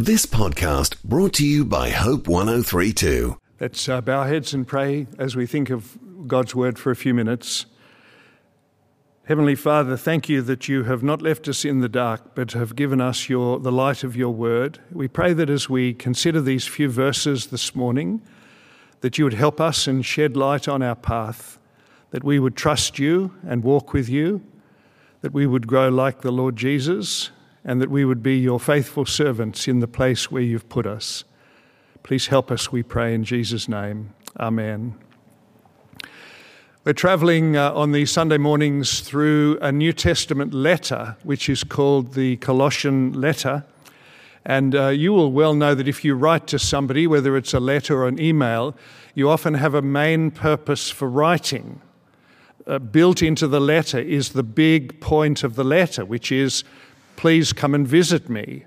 This podcast brought to you by Hope 1032. Let's uh, bow our heads and pray as we think of God's word for a few minutes. Heavenly Father, thank you that you have not left us in the dark, but have given us your, the light of your word. We pray that as we consider these few verses this morning, that you would help us and shed light on our path, that we would trust you and walk with you, that we would grow like the Lord Jesus, and that we would be your faithful servants in the place where you've put us. Please help us, we pray, in Jesus' name. Amen. We're traveling uh, on these Sunday mornings through a New Testament letter, which is called the Colossian letter. And uh, you will well know that if you write to somebody, whether it's a letter or an email, you often have a main purpose for writing. Uh, built into the letter is the big point of the letter, which is please come and visit me,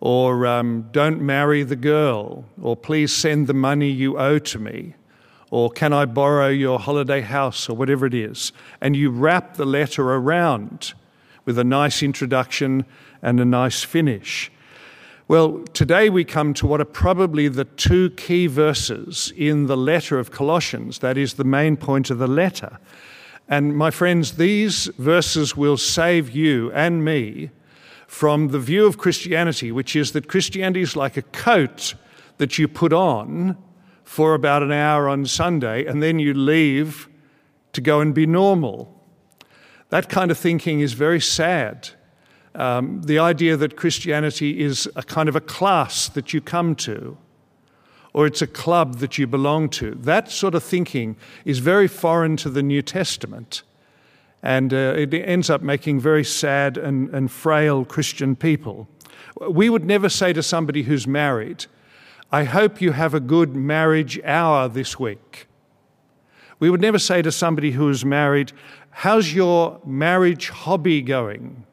or um, don't marry the girl, or please send the money you owe to me, or can I borrow your holiday house, or whatever it is. And you wrap the letter around with a nice introduction and a nice finish. Well, today we come to what are probably the two key verses in the letter of Colossians. That is the main point of the letter. And my friends, these verses will save you and me from the view of Christianity, which is that Christianity is like a coat that you put on for about an hour on Sunday and then you leave to go and be normal. That kind of thinking is very sad. Um, the idea that Christianity is a kind of a class that you come to, or it's a club that you belong to, that sort of thinking is very foreign to the New Testament. And uh, it ends up making very sad and, and frail Christian people. We would never say to somebody who's married, I hope you have a good marriage hour this week. We would never say to somebody who is married, How's your marriage hobby going?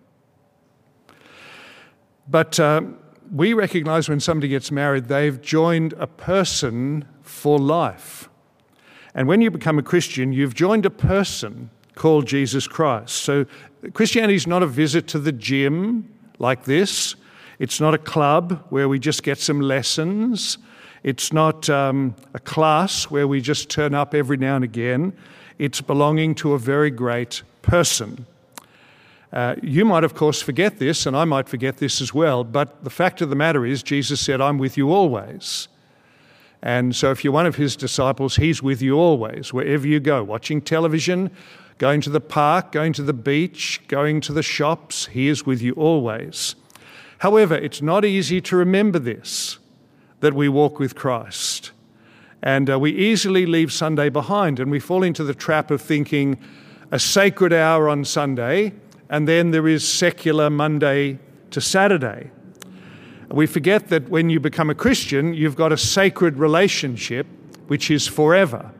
But uh, we recognize when somebody gets married, they've joined a person for life. And when you become a Christian, you've joined a person called Jesus Christ. So Christianity is not a visit to the gym like this. It's not a club where we just get some lessons. It's not um, a class where we just turn up every now and again. It's belonging to a very great person. Uh, you might, of course, forget this, and I might forget this as well, but the fact of the matter is, Jesus said, I'm with you always. And so, if you're one of his disciples, he's with you always, wherever you go, watching television, going to the park, going to the beach, going to the shops. He is with you always. However, it's not easy to remember this that we walk with Christ. And uh, we easily leave Sunday behind and we fall into the trap of thinking a sacred hour on Sunday and then there is secular Monday to Saturday. We forget that when you become a Christian, you've got a sacred relationship which is forever.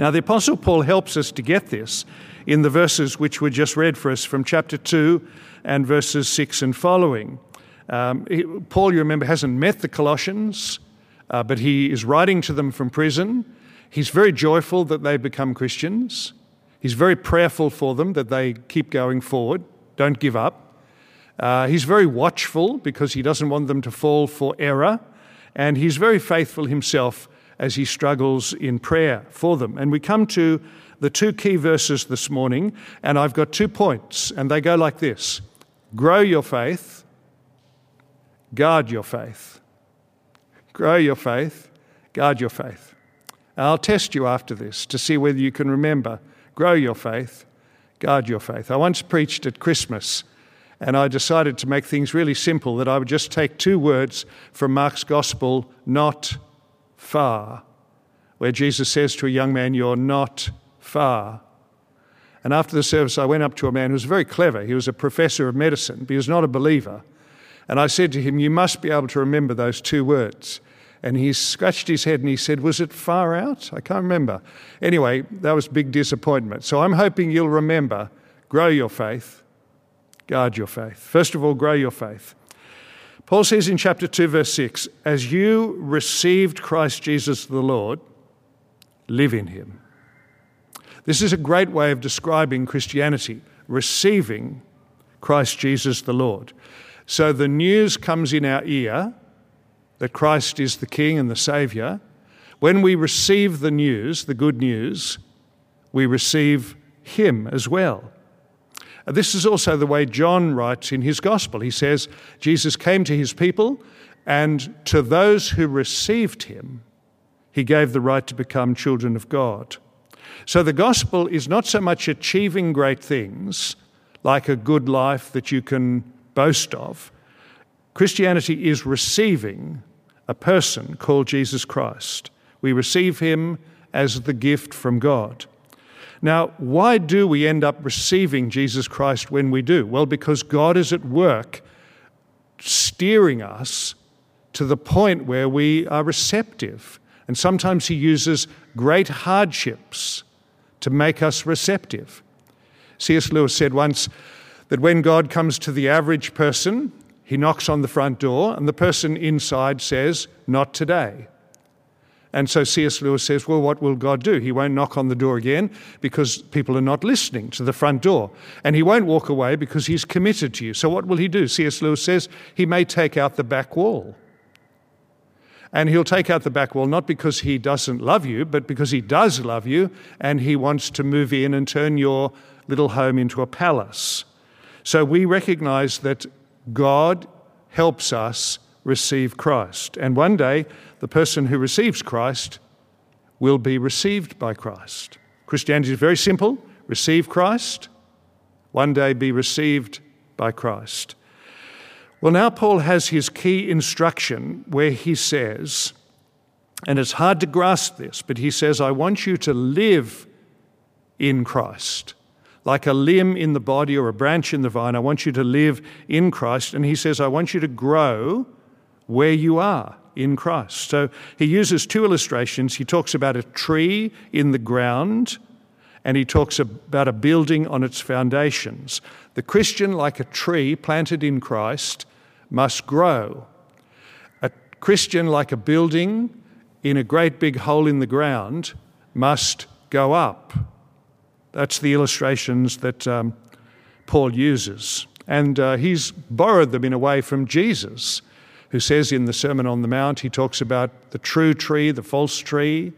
Now, the Apostle Paul helps us to get this in the verses which were just read for us from chapter 2 and verses 6 and following. Um, Paul, you remember, hasn't met the Colossians, uh, but he is writing to them from prison. He's very joyful that they become Christians. He's very prayerful for them that they keep going forward, don't give up. Uh, he's very watchful because he doesn't want them to fall for error. And he's very faithful himself as he struggles in prayer for them. And we come to the two key verses this morning, and I've got two points, and they go like this Grow your faith, guard your faith. Grow your faith, guard your faith. I'll test you after this to see whether you can remember. Grow your faith, guard your faith. I once preached at Christmas. And I decided to make things really simple that I would just take two words from Mark's Gospel, not far, where Jesus says to a young man, You're not far. And after the service, I went up to a man who was very clever. He was a professor of medicine, but he was not a believer. And I said to him, You must be able to remember those two words. And he scratched his head and he said, Was it far out? I can't remember. Anyway, that was big disappointment. So I'm hoping you'll remember grow your faith, guard your faith. First of all, grow your faith. Paul says in chapter 2, verse 6 As you received Christ Jesus the Lord, live in him. This is a great way of describing Christianity receiving Christ Jesus the Lord. So the news comes in our ear that Christ is the King and the Saviour. When we receive the news, the good news, we receive Him as well. This is also the way John writes in his Gospel. He says, Jesus came to his people, and to those who received him, he gave the right to become children of God. So the gospel is not so much achieving great things, like a good life that you can boast of. Christianity is receiving a person called Jesus Christ. We receive him as the gift from God. Now, why do we end up receiving Jesus Christ when we do? Well, because God is at work steering us to the point where we are receptive. And sometimes He uses great hardships to make us receptive. C.S. Lewis said once that when God comes to the average person, he knocks on the front door, and the person inside says, Not today. And so C.S. Lewis says, Well, what will God do? He won't knock on the door again because people are not listening to the front door. And he won't walk away because he's committed to you. So what will he do? C.S. Lewis says, He may take out the back wall. And he'll take out the back wall not because he doesn't love you, but because he does love you and he wants to move in and turn your little home into a palace. So we recognize that God helps us receive Christ. And one day, the person who receives Christ will be received by Christ. Christianity is very simple receive Christ, one day be received by Christ. Well, now Paul has his key instruction where he says, and it's hard to grasp this, but he says, I want you to live in Christ. Like a limb in the body or a branch in the vine, I want you to live in Christ. And he says, I want you to grow where you are in Christ. So he uses two illustrations. He talks about a tree in the ground and he talks about a building on its foundations. The Christian, like a tree planted in Christ, must grow. A Christian, like a building in a great big hole in the ground, must go up. That's the illustrations that um, Paul uses. And uh, he's borrowed them in a way from Jesus, who says in the Sermon on the Mount, he talks about the true tree, the false tree,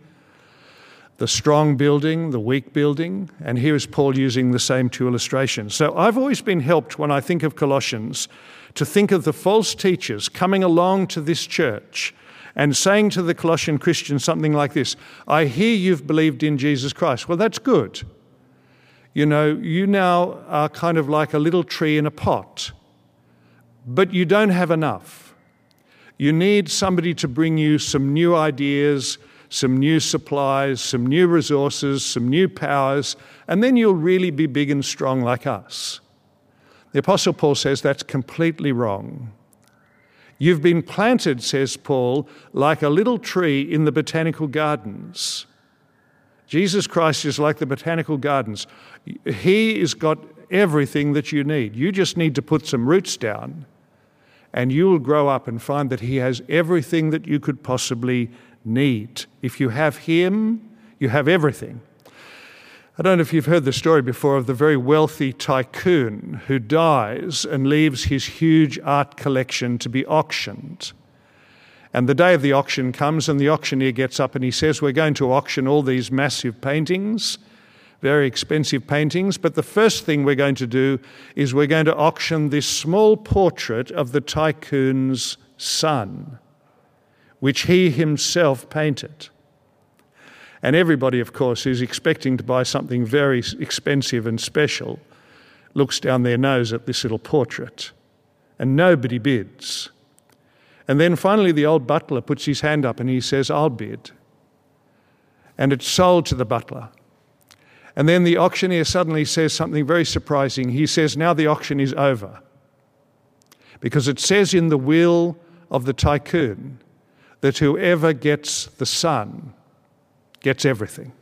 the strong building, the weak building. And here is Paul using the same two illustrations. So I've always been helped when I think of Colossians to think of the false teachers coming along to this church and saying to the Colossian Christians something like this I hear you've believed in Jesus Christ. Well, that's good. You know, you now are kind of like a little tree in a pot, but you don't have enough. You need somebody to bring you some new ideas, some new supplies, some new resources, some new powers, and then you'll really be big and strong like us. The Apostle Paul says that's completely wrong. You've been planted, says Paul, like a little tree in the botanical gardens. Jesus Christ is like the botanical gardens. He has got everything that you need. You just need to put some roots down, and you'll grow up and find that He has everything that you could possibly need. If you have Him, you have everything. I don't know if you've heard the story before of the very wealthy tycoon who dies and leaves his huge art collection to be auctioned. And the day of the auction comes, and the auctioneer gets up and he says, We're going to auction all these massive paintings, very expensive paintings, but the first thing we're going to do is we're going to auction this small portrait of the tycoon's son, which he himself painted. And everybody, of course, who's expecting to buy something very expensive and special looks down their nose at this little portrait. And nobody bids. And then finally, the old butler puts his hand up and he says, I'll bid. And it's sold to the butler. And then the auctioneer suddenly says something very surprising. He says, Now the auction is over. Because it says in the will of the tycoon that whoever gets the son gets everything.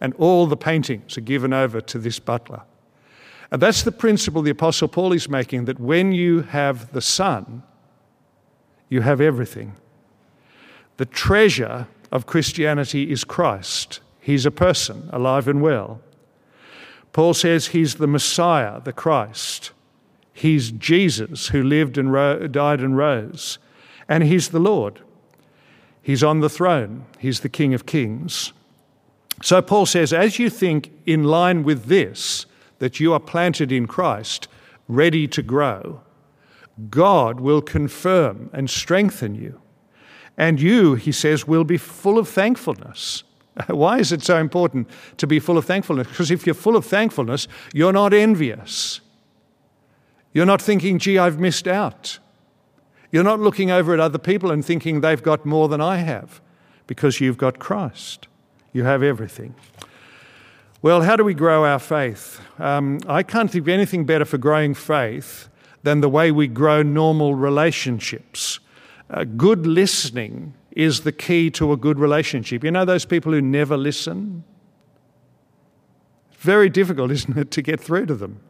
And all the paintings are given over to this butler. And that's the principle the Apostle Paul is making that when you have the Son, you have everything. The treasure of Christianity is Christ. He's a person, alive and well. Paul says he's the Messiah, the Christ. He's Jesus who lived and ro- died and rose. And He's the Lord. He's on the throne. He's the King of Kings. So Paul says, as you think in line with this, that you are planted in Christ, ready to grow, God will confirm and strengthen you. And you, he says, will be full of thankfulness. Why is it so important to be full of thankfulness? Because if you're full of thankfulness, you're not envious. You're not thinking, gee, I've missed out. You're not looking over at other people and thinking they've got more than I have because you've got Christ. You have everything. Well, how do we grow our faith? Um, I can't think of anything better for growing faith than the way we grow normal relationships. Uh, good listening is the key to a good relationship. You know those people who never listen? Very difficult, isn't it, to get through to them?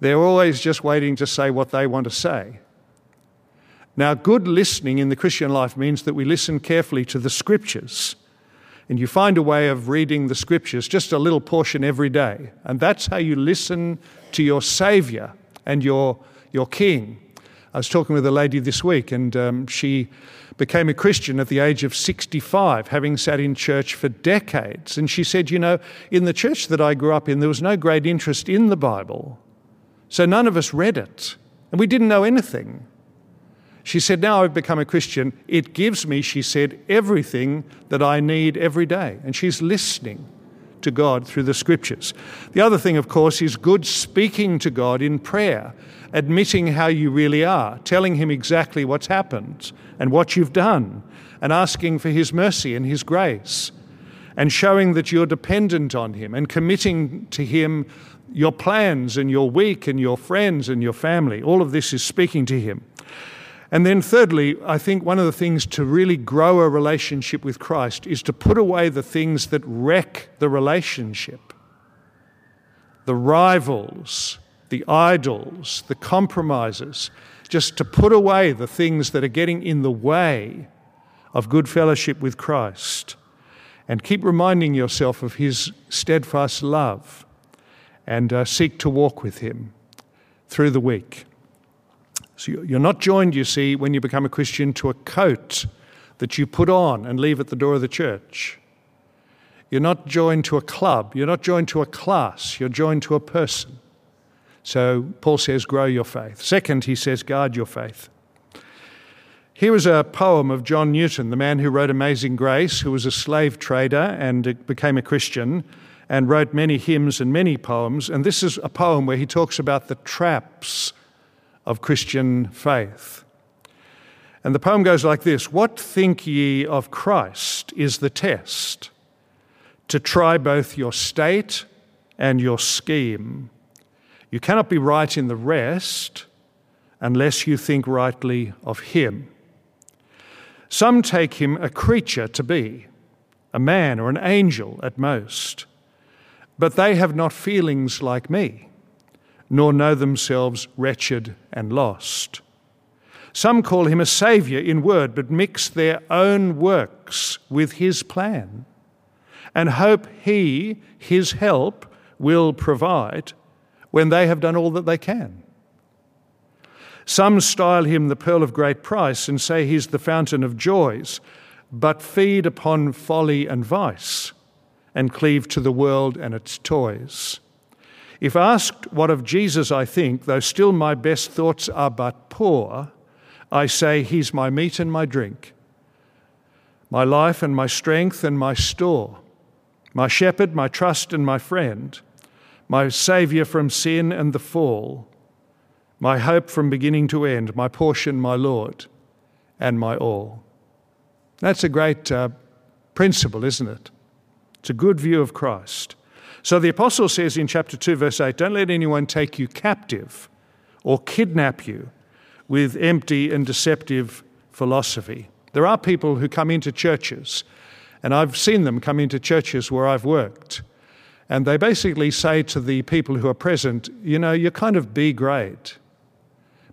They're always just waiting to say what they want to say. Now, good listening in the Christian life means that we listen carefully to the scriptures. And you find a way of reading the scriptures, just a little portion every day. And that's how you listen to your Savior and your, your King. I was talking with a lady this week, and um, she became a Christian at the age of 65, having sat in church for decades. And she said, You know, in the church that I grew up in, there was no great interest in the Bible. So none of us read it, and we didn't know anything. She said, Now I've become a Christian. It gives me, she said, everything that I need every day. And she's listening to God through the scriptures. The other thing, of course, is good speaking to God in prayer, admitting how you really are, telling Him exactly what's happened and what you've done, and asking for His mercy and His grace, and showing that you're dependent on Him and committing to Him your plans and your week and your friends and your family. All of this is speaking to Him. And then, thirdly, I think one of the things to really grow a relationship with Christ is to put away the things that wreck the relationship the rivals, the idols, the compromises, just to put away the things that are getting in the way of good fellowship with Christ. And keep reminding yourself of his steadfast love and uh, seek to walk with him through the week. So you're not joined, you see, when you become a Christian to a coat that you put on and leave at the door of the church. You're not joined to a club. You're not joined to a class. You're joined to a person. So Paul says, grow your faith. Second, he says, guard your faith. Here is a poem of John Newton, the man who wrote Amazing Grace, who was a slave trader and uh, became a Christian and wrote many hymns and many poems. And this is a poem where he talks about the traps of Christian faith. And the poem goes like this What think ye of Christ is the test, to try both your state and your scheme. You cannot be right in the rest unless you think rightly of him. Some take him a creature to be, a man or an angel at most, but they have not feelings like me nor know themselves wretched and lost. Some call him a saviour in word, but mix their own works with his plan and hope he, his help, will provide when they have done all that they can. Some style him the pearl of great price and say he's the fountain of joys, but feed upon folly and vice and cleave to the world and its toys. If asked what of Jesus I think, though still my best thoughts are but poor, I say, He's my meat and my drink, my life and my strength and my store, my shepherd, my trust and my friend, my Saviour from sin and the fall, my hope from beginning to end, my portion, my Lord, and my all. That's a great uh, principle, isn't it? It's a good view of Christ. So the apostle says in chapter 2, verse 8, Don't let anyone take you captive or kidnap you with empty and deceptive philosophy. There are people who come into churches, and I've seen them come into churches where I've worked, and they basically say to the people who are present, You know, you're kind of B grade.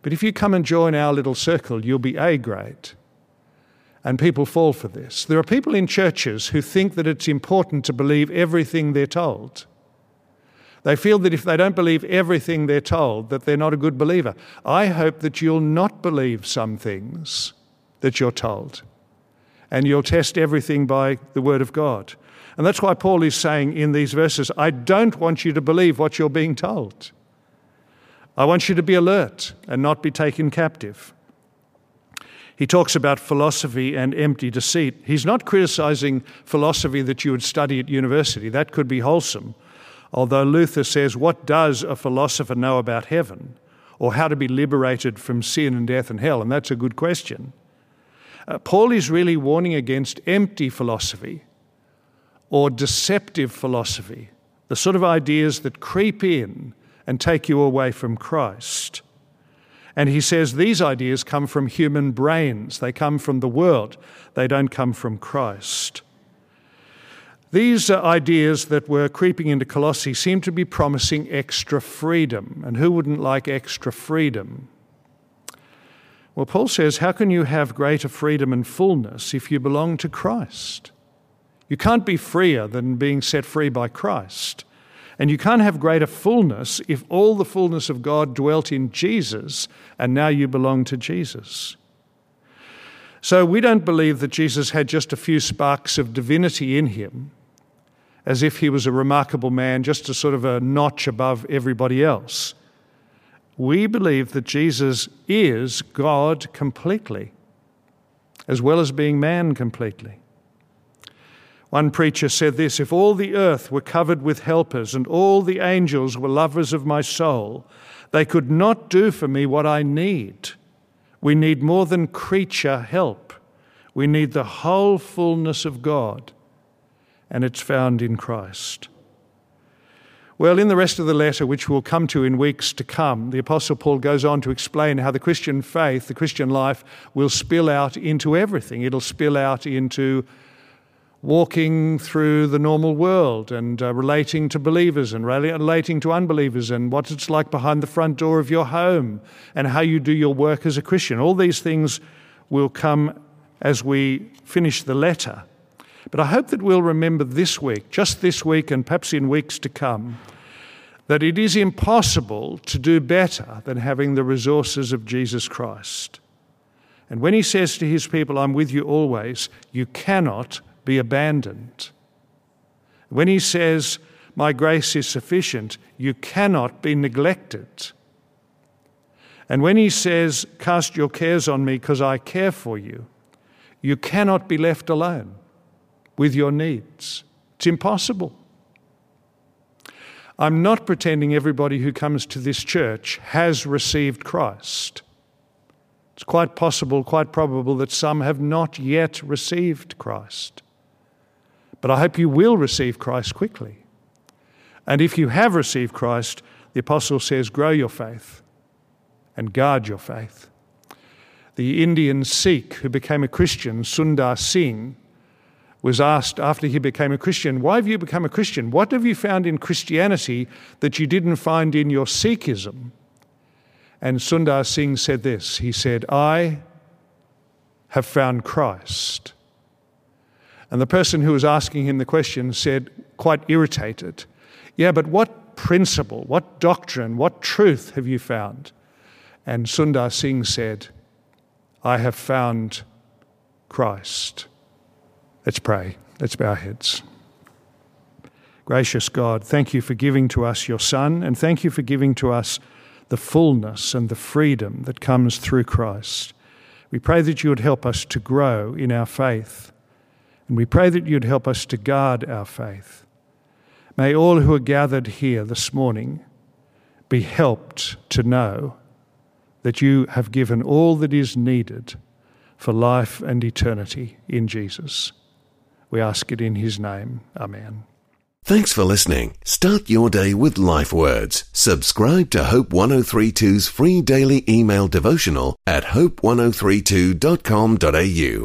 But if you come and join our little circle, you'll be A grade and people fall for this. There are people in churches who think that it's important to believe everything they're told. They feel that if they don't believe everything they're told, that they're not a good believer. I hope that you'll not believe some things that you're told. And you'll test everything by the Word of God. And that's why Paul is saying in these verses, I don't want you to believe what you're being told. I want you to be alert and not be taken captive. He talks about philosophy and empty deceit. He's not criticizing philosophy that you would study at university. That could be wholesome. Although Luther says, What does a philosopher know about heaven? Or how to be liberated from sin and death and hell? And that's a good question. Uh, Paul is really warning against empty philosophy or deceptive philosophy, the sort of ideas that creep in and take you away from Christ. And he says these ideas come from human brains, they come from the world, they don't come from Christ. These uh, ideas that were creeping into Colossae seem to be promising extra freedom. And who wouldn't like extra freedom? Well, Paul says, How can you have greater freedom and fullness if you belong to Christ? You can't be freer than being set free by Christ. And you can't have greater fullness if all the fullness of God dwelt in Jesus and now you belong to Jesus. So we don't believe that Jesus had just a few sparks of divinity in him, as if he was a remarkable man, just a sort of a notch above everybody else. We believe that Jesus is God completely, as well as being man completely. One preacher said this If all the earth were covered with helpers and all the angels were lovers of my soul, they could not do for me what I need. We need more than creature help. We need the whole fullness of God, and it's found in Christ. Well, in the rest of the letter, which we'll come to in weeks to come, the Apostle Paul goes on to explain how the Christian faith, the Christian life, will spill out into everything. It'll spill out into walking through the normal world and uh, relating to believers and relating to unbelievers and what it's like behind the front door of your home and how you do your work as a Christian. All these things will come as we finish the letter. But I hope that we'll remember this week, just this week and perhaps in weeks to come, that it is impossible to do better than having the resources of Jesus Christ. And when he says to his people, I'm with you always, you cannot be abandoned. When he says, My grace is sufficient, you cannot be neglected. And when he says, Cast your cares on me because I care for you, you cannot be left alone with your needs. It's impossible. I'm not pretending everybody who comes to this church has received Christ. It's quite possible, quite probable that some have not yet received Christ. But I hope you will receive Christ quickly. And if you have received Christ, the apostle says, grow your faith and guard your faith. The Indian Sikh who became a Christian, Sundar Singh, was asked after he became a Christian, Why have you become a Christian? What have you found in Christianity that you didn't find in your Sikhism? And Sundar Singh said this He said, I have found Christ. And the person who was asking him the question said, quite irritated, Yeah, but what principle, what doctrine, what truth have you found? And Sundar Singh said, I have found Christ. Let's pray. Let's bow our heads. Gracious God, thank you for giving to us your Son, and thank you for giving to us the fullness and the freedom that comes through Christ. We pray that you would help us to grow in our faith and we pray that you'd help us to guard our faith. May all who are gathered here this morning be helped to know that you have given all that is needed for life and eternity in Jesus. We ask it in his name. Amen. Thanks for listening. Start your day with life words. Subscribe to Hope 1032's free daily email devotional at hope1032.com.au.